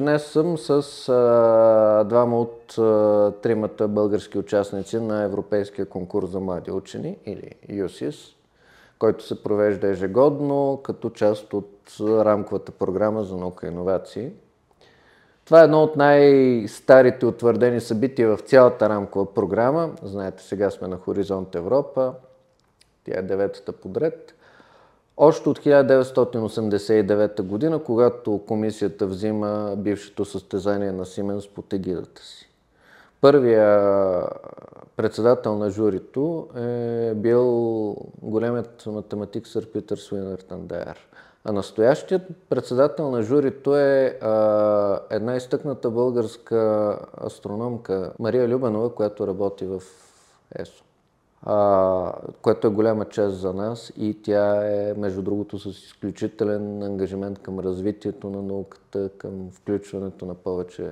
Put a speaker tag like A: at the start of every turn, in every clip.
A: Днес съм с а, двама от а, тримата български участници на Европейския конкурс за млади учени или ЮСИС, който се провежда ежегодно като част от рамковата програма за наука и иновации. Това е едно от най-старите утвърдени събития в цялата рамкова програма. Знаете, сега сме на Хоризонт Европа. Тя е деветата подред. Още от 1989 година, когато комисията взима бившето състезание на Сименс под егидата си. Първия председател на журито е бил големият математик сър Питър Суинертандер. А настоящият председател на журито е а, една изтъкната българска астрономка Мария Любенова, която работи в ЕСО което е голяма част за нас и тя е, между другото, с изключителен ангажимент към развитието на науката, към включването на повече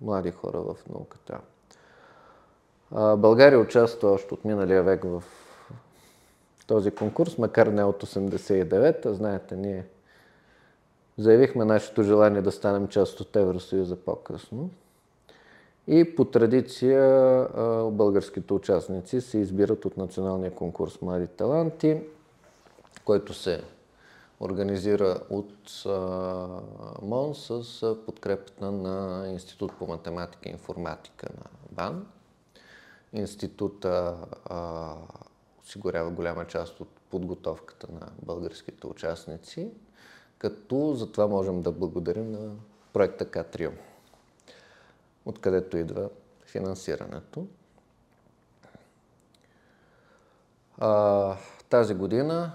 A: млади хора в науката. А, България участва още от миналия век в този конкурс, макар не от 89-та. Знаете, ние заявихме нашето желание да станем част от Евросъюза по-късно. И по традиция българските участници се избират от националния конкурс Млади таланти, който се организира от МОН с подкрепата на Институт по математика и информатика на БАН. Института осигурява голяма част от подготовката на българските участници, като за това можем да благодарим на проекта Катрио откъдето идва финансирането. А, тази година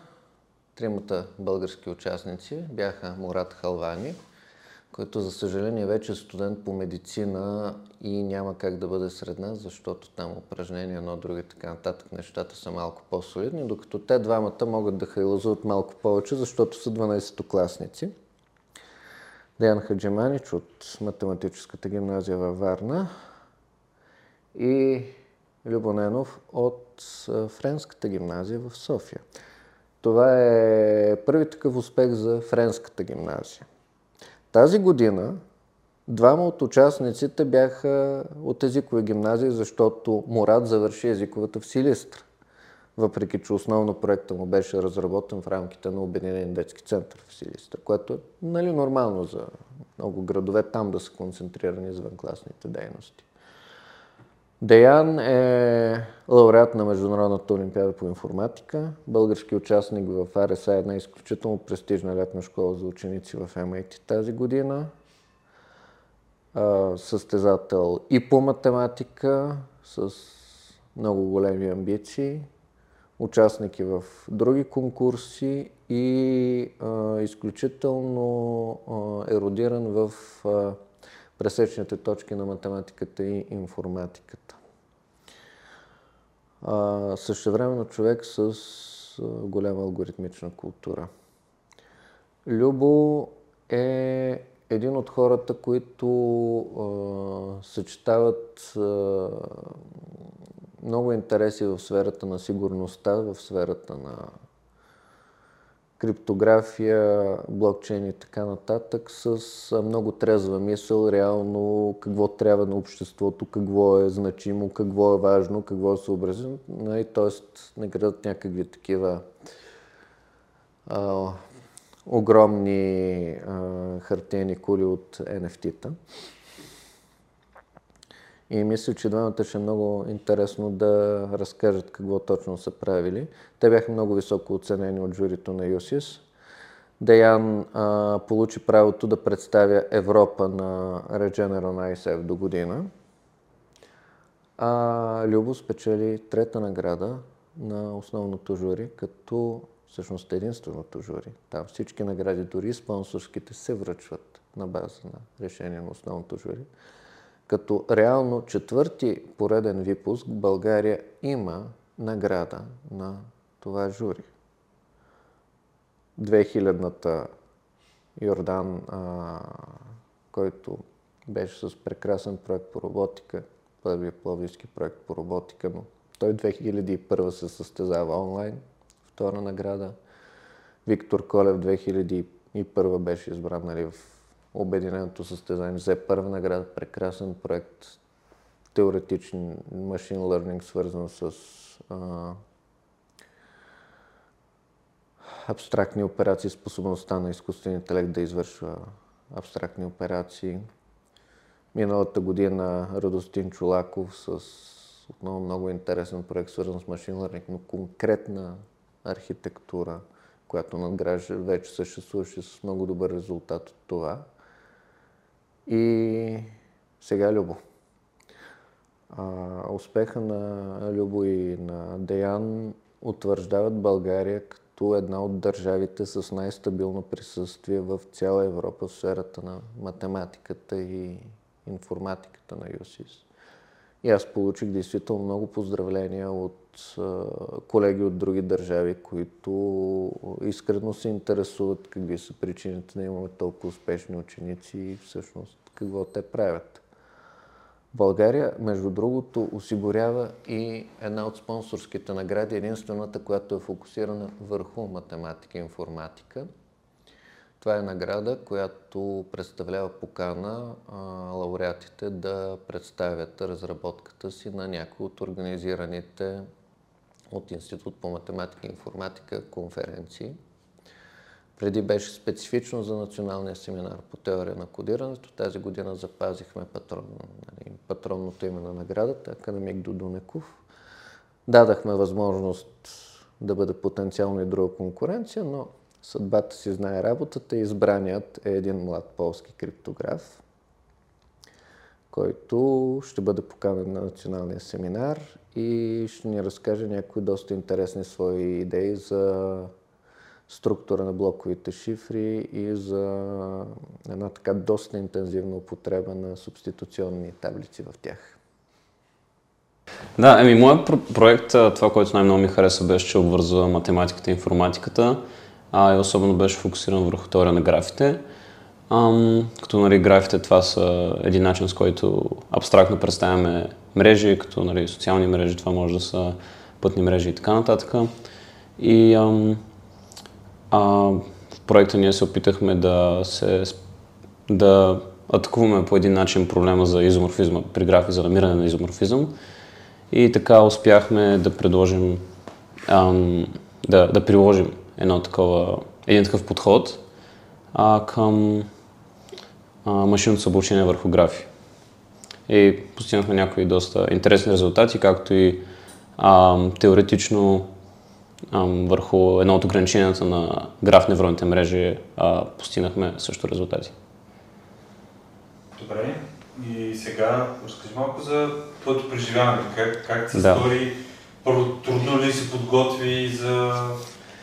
A: тримата български участници бяха Мурат Халвани, който за съжаление вече е студент по медицина и няма как да бъде сред нас, защото там упражнения, но други така нататък нещата са малко по-солидни, докато те двамата могат да хайлазуват малко повече, защото са 12-класници. Деян Хаджиманич от математическата гимназия във Варна и Любо Ненов от Френската гимназия в София. Това е първи такъв успех за Френската гимназия. Тази година двама от участниците бяха от езикови гимназии, защото Мурат завърши езиковата в Силистра въпреки че основно проекта му беше разработен в рамките на Обединен детски център в Силистра, което е нали, нормално за много градове там да са концентрирани извънкласните дейности. Деян е лауреат на Международната олимпиада по информатика, български участник в РСА, една изключително престижна летна школа за ученици в MIT тази година, състезател и по математика, с много големи амбиции, участники в други конкурси и а, изключително а, еродиран в а, пресечните точки на математиката и информатиката. А, същевременно човек с а, голяма алгоритмична култура. Любо е един от хората, които а, съчетават а, много интереси в сферата на сигурността, в сферата на криптография, блокчейн и така нататък, с много трезва мисъл, реално какво трябва на обществото, какво е значимо, какво е важно, какво е съобразено. Нали, тоест, не градат някакви такива а, огромни а, хартиени кули от NFT-та. И мисля, че двамата ще е много интересно да разкажат какво точно са правили. Те бяха много високо оценени от журито на ЮСИС. Деян а, получи правото да представя Европа на Regeneron ISF до година. А Любо спечели трета награда на основното жури, като всъщност единственото жури. Там всички награди, дори спонсорските, се връчват на база на решение на основното жури като реално четвърти пореден випуск България има награда на това жури. 2000-та Йордан, а, който беше с прекрасен проект по роботика, първият пловдивски проект по роботика, но той 2001 се състезава онлайн, втора награда. Виктор Колев 2001 беше избран нали, в Обединеното състезание. Взе първа награда, прекрасен проект, теоретичен машин learning, свързан с а, абстрактни операции, способността на изкуствения интелект да извършва абстрактни операции. Миналата година Радостин Чулаков с отново много интересен проект, свързан с машин learning, но конкретна архитектура, която надгражда, вече съществуваше с много добър резултат от това. И сега Любо. А, успеха на Любо и на Деян утвърждават България като една от държавите с най-стабилно присъствие в цяла Европа в сферата на математиката и информатиката на ЮСИС. И аз получих действително много поздравления от колеги от други държави, които искрено се интересуват какви са причините да имаме толкова успешни ученици и всъщност какво те правят. България, между другото, осигурява и една от спонсорските награди, единствената, която е фокусирана върху математика и информатика. Това е награда, която представлява покана а, лауреатите да представят разработката си на някои от организираните от Институт по математика и информатика конференции. Преди беше специфично за националния семинар по теория на кодирането. Тази година запазихме патрон, нали, патронното име на наградата, академик Додунеков. Дадахме възможност да бъде потенциално и друга конкуренция, но съдбата си знае работата. Избраният е един млад полски криптограф, който ще бъде поканен на националния семинар и ще ни разкаже някои доста интересни свои идеи за структура на блоковите шифри и за една така доста интензивна употреба на субституционни таблици в тях.
B: Да, еми, моят проект, това, което най-много ми хареса, беше, че обвързва математиката и информатиката а, и особено беше фокусиран върху теория на графите. Ам, като нали, графите това са един начин, с който абстрактно представяме мрежи, като нали, социални мрежи, това може да са пътни мрежи и така нататък. И ам, а, в проекта ние се опитахме да се да атакуваме по един начин проблема за изоморфизма при графи, за намиране на изоморфизъм. И така успяхме да предложим, ам, да, да приложим едно такова, един такъв подход а, към а, машинното обучение върху графи. И постигнахме някои доста интересни резултати, както и а, теоретично върху едно от ограниченията на граф невронните мрежи а, постигнахме също резултати.
C: Добре. И сега разкажи малко за твоето преживяване. Как, как се да. стори? Първо, трудно ли се подготви за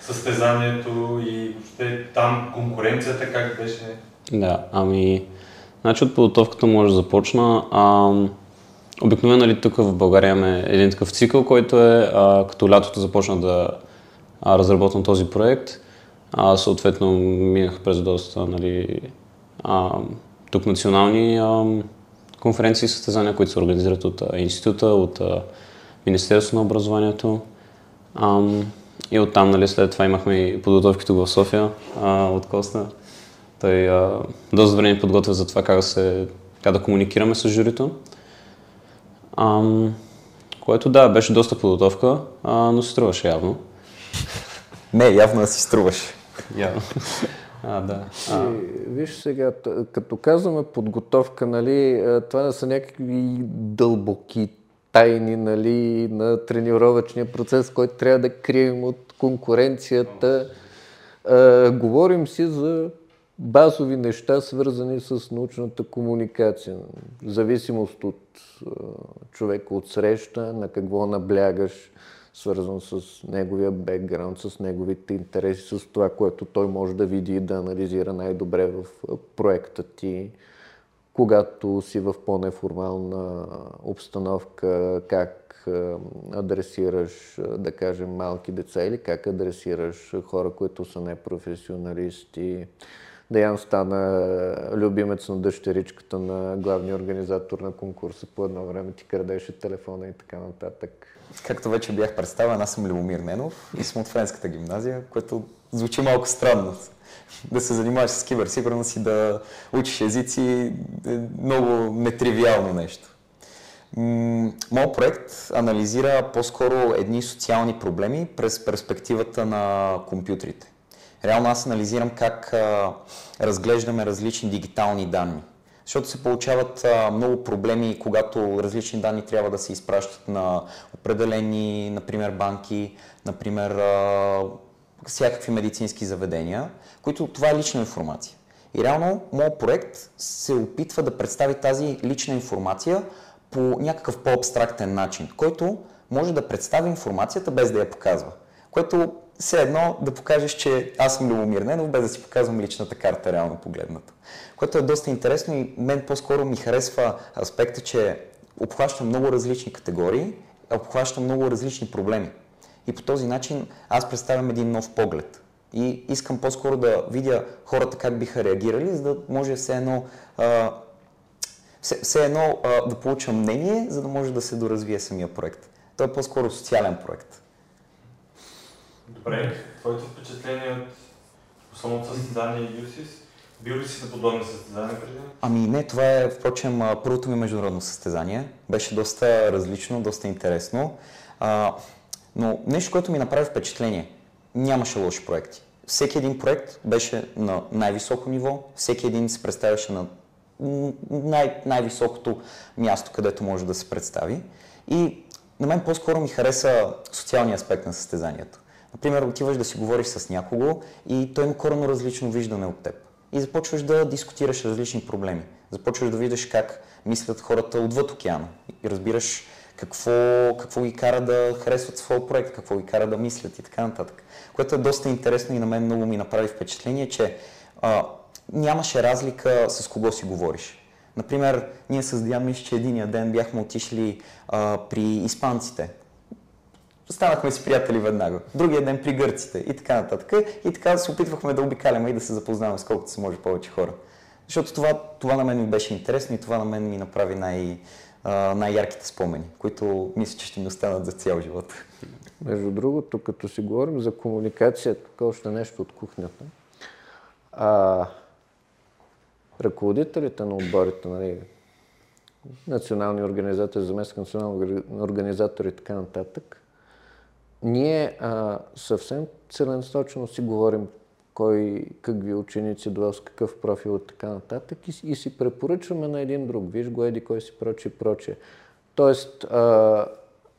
C: състезанието и въобще там конкуренцията как беше?
B: Да, ами, значи от подготовката може да започна. А, обикновено нали, тук в България имаме един такъв цикъл, който е а, като лятото започна да разработвам този проект. А, съответно минах през доста нали, а, тук национални а, конференции и състезания, които се организират от а, института, от а, Министерството на образованието. А, и оттам, нали, след това имахме и подготовки тук в София а, от Коста. Той а, доста време подготвя за това как да, се, как да комуникираме с журито. А, което да, беше доста подготовка, а, но се струваше явно.
D: Не, явно да си струваше.
B: Явно. А, да.
A: А. Виж сега, като казваме подготовка, нали, това не са някакви дълбоки тайни нали, на тренировъчния процес, който трябва да крием от конкуренцията. А, говорим си за базови неща, свързани с научната комуникация. В зависимост от а, човека от среща, на какво наблягаш, свързан с неговия бекграунд, с неговите интереси, с това, което той може да види и да анализира най-добре в проекта ти когато си в по-неформална обстановка, как адресираш, да кажем, малки деца или как адресираш хора, които са непрофесионалисти. Деян стана любимец на дъщеричката на главния организатор на конкурса. По едно време ти крадеше телефона и така нататък.
D: Както вече бях представен, аз съм Любомир Ненов и съм от Френската гимназия, което звучи малко странно. Да се занимаваш с киберсигурност и да учиш езици е много нетривиално нещо. Моят проект анализира по-скоро едни социални проблеми през перспективата на компютрите. Реално аз анализирам как а, разглеждаме различни дигитални данни. Защото се получават а, много проблеми, когато различни данни трябва да се изпращат на определени, например, банки, например, а, всякакви медицински заведения, които това е лична информация. И реално, моят проект се опитва да представи тази лична информация по някакъв по-абстрактен начин, който може да представи информацията без да я показва. Което все едно да покажеш, че аз съм Любомир Ненов, без да си показвам личната карта реално погледната. Което е доста интересно и мен по-скоро ми харесва аспекта, че обхваща много различни категории, обхваща много различни проблеми. И по този начин аз представям един нов поглед. И искам по-скоро да видя хората как биха реагирали, за да може все едно, а, все, едно а, да получа мнение, за да може да се доразвие самия проект. Той е по-скоро социален проект.
C: Добре, твоето впечатление от самото състезание USIS? Бил ли си на подобни състезания преди?
D: Ами не, това е, впрочем, първото ми международно състезание. Беше доста различно, доста интересно. А, но нещо, което ми направи впечатление, нямаше лоши проекти. Всеки един проект беше на най-високо ниво, всеки един се представяше на най- най-високото място, където може да се представи. И на мен по-скоро ми хареса социалния аспект на състезанието. Например, отиваш да си говориш с някого и той има коренно различно виждане от теб. И започваш да дискутираш различни проблеми. Започваш да видиш как мислят хората отвъд океана. И разбираш какво, какво ги кара да харесват своя проект, какво ги кара да мислят и така нататък. Което е доста интересно и на мен много ми направи впечатление, че а, нямаше разлика с кого си говориш. Например, ние с Диан мисля, че единия ден бяхме отишли а, при испанците, станахме си приятели веднага. Другия ден при гърците и така нататък. И така се опитвахме да обикаляме и да се запознаваме с колкото се може повече хора. Защото това, това на мен ми беше интересно и това на мен ми направи най- най-ярките спомени, които мисля, че ще ми останат за цял живот.
A: Между другото, като си говорим за комуникация, тук още нещо от кухнята. А, ръководителите на отборите, нали, национални организатори, заместник национални организатори и така нататък, ние а, съвсем целенасочено си говорим кой, какви ученици довел с какъв профил и така нататък и, и си препоръчваме на един друг. Виж го, еди кой си прочи, проче. Тоест, а,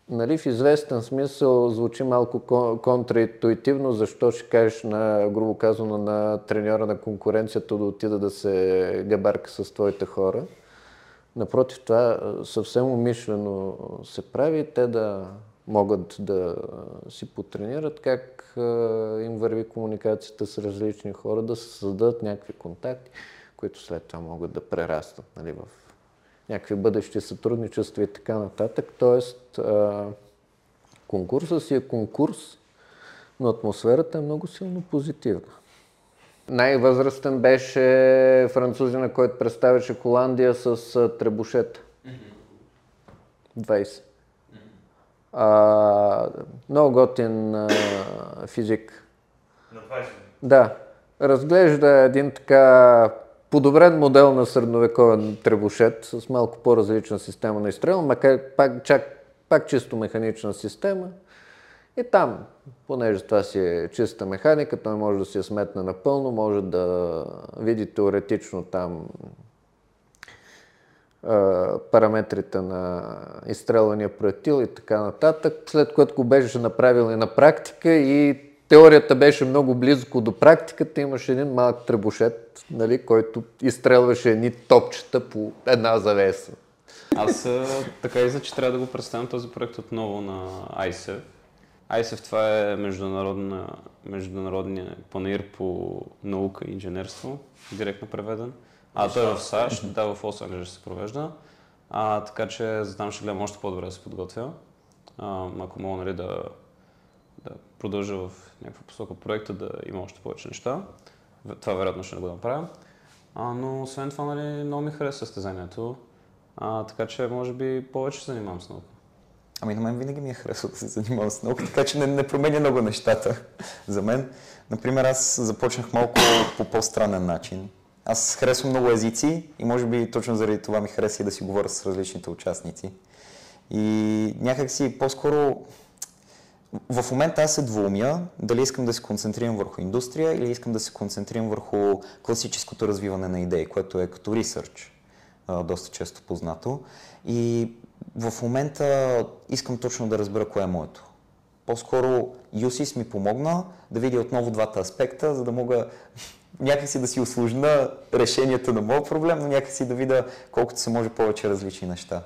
A: нали, в известен смисъл звучи малко контраинтуитивно, защо ще кажеш на, грубо казано, на треньора на конкуренцията да отида да се габарка с твоите хора. Напротив, това съвсем умишлено се прави, те да могат да си потренират как им върви комуникацията с различни хора, да се създадат някакви контакти, които след това могат да прераснат нали, в някакви бъдещи сътрудничества и така нататък. Тоест, конкурсът си е конкурс, но атмосферата е много силно позитивна. Най-възрастен беше французина, който представяше Холандия с требушет. 20. А, много готин а, физик.
C: На 20
A: Да. Разглежда един така подобрен модел на средновековен требушет с малко по-различна система на изстрел, макар пак, чак, пак чисто механична система. И там, понеже това си е чиста механика, той може да си я сметне напълно, може да види теоретично там параметрите на изстрелвания проектил и така нататък, след което го беше направил и на практика и теорията беше много близко до практиката, имаше един малък требушет, нали, който изстрелваше едни топчета по една завеса.
B: Аз така иза, че трябва да го представям този проект отново на ICEF. ICEF това е международния панир по наука и инженерство, директно преведен. А, той е в САЩ, да, в Лос Анджелес се провежда. А, така че за там ще гледам още по-добре да се подготвя. А, ако мога нали, да, да продължа в някаква посока проекта, да има още повече неща. това вероятно ще го направя. А, но освен това, нали, много ми хареса състезанието. А, така че, може би, повече се занимавам с наука.
D: Ами на мен винаги ми е харесало да се занимавам с наука, така че не, не променя много нещата за мен. Например, аз започнах малко по по-странен начин. Аз харесвам много езици и може би точно заради това ми хареса и да си говоря с различните участници. И някакси по-скоро в момента аз се двумя дали искам да се концентрирам върху индустрия или искам да се концентрирам върху класическото развиване на идеи, което е като ресърч, доста често познато. И в момента искам точно да разбера кое е моето. По-скоро USIS ми помогна да видя отново двата аспекта, за да мога някакси да си осложна решението на моят проблем, но някакси да видя колкото се може повече различни неща.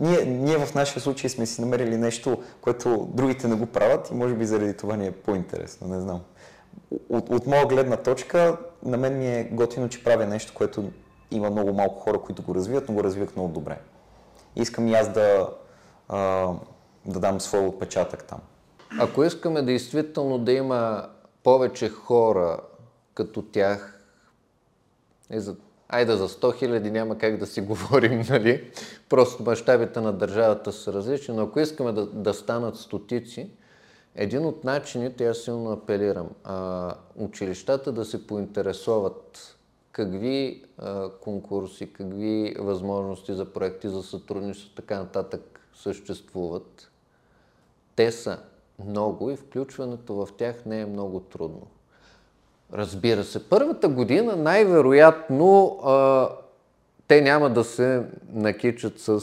D: Ние, ние в нашия случай сме си намерили нещо, което другите не го правят и може би заради това ни е по-интересно, не знам. От, от моя гледна точка, на мен ми е готино, че правя нещо, което има много малко хора, които го развиват, но го развиват много добре. Искам и аз да, а, да дам своя отпечатък там.
A: Ако искаме действително да има повече хора като тях, е за, айде за 100 хиляди няма как да си говорим, нали? Просто мащабите на държавата са различни, но ако искаме да, да станат стотици, един от начините, аз силно апелирам, а, училищата да се поинтересуват какви а, конкурси, какви възможности за проекти за сътрудничество, така нататък съществуват. Те са много и включването в тях не е много трудно. Разбира се, първата година най-вероятно а, те няма да се накичат с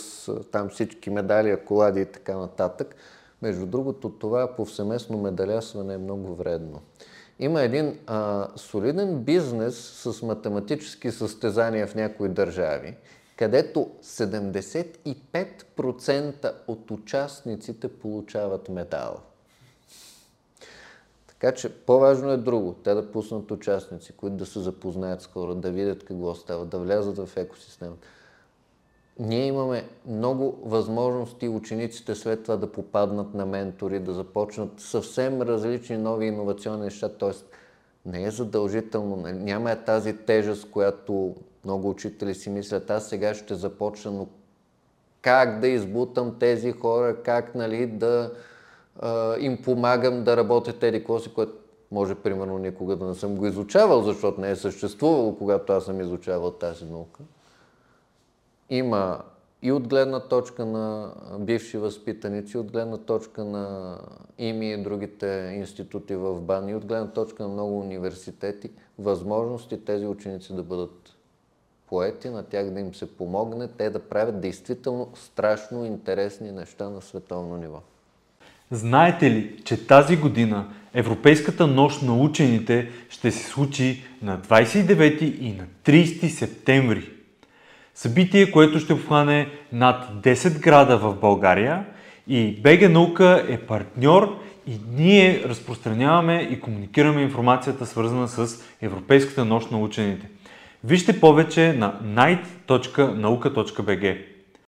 A: там всички медали, аколади и така нататък. Между другото, това повсеместно медалясване е много вредно. Има един а, солиден бизнес с математически състезания в някои държави, където 75% от участниците получават медал. Така че по-важно е друго. Те да пуснат участници, които да се запознаят с хора, да видят какво става, да влязат в екосистемата. Ние имаме много възможности учениците след това да попаднат на ментори, да започнат съвсем различни нови иновационни неща. т.е. не е задължително, няма е тази тежест, която много учители си мислят, аз сега ще започна, но как да избутам тези хора, как нали, да им помагам да работят тези коси, което може примерно никога да не съм го изучавал, защото не е съществувало, когато аз съм изучавал тази наука. Има и от гледна точка на бивши възпитаници, от гледна точка на ИМИ и другите институти в БАН и от гледна точка на много университети, възможности тези ученици да бъдат поети, на тях да им се помогне, те да правят действително страшно интересни неща на световно ниво.
E: Знаете ли, че тази година Европейската нощ на учените ще се случи на 29 и на 30 септември? Събитие, което ще обхване над 10 града в България и БГ Наука е партньор и ние разпространяваме и комуникираме информацията свързана с Европейската нощ на учените. Вижте повече на night.nauka.bg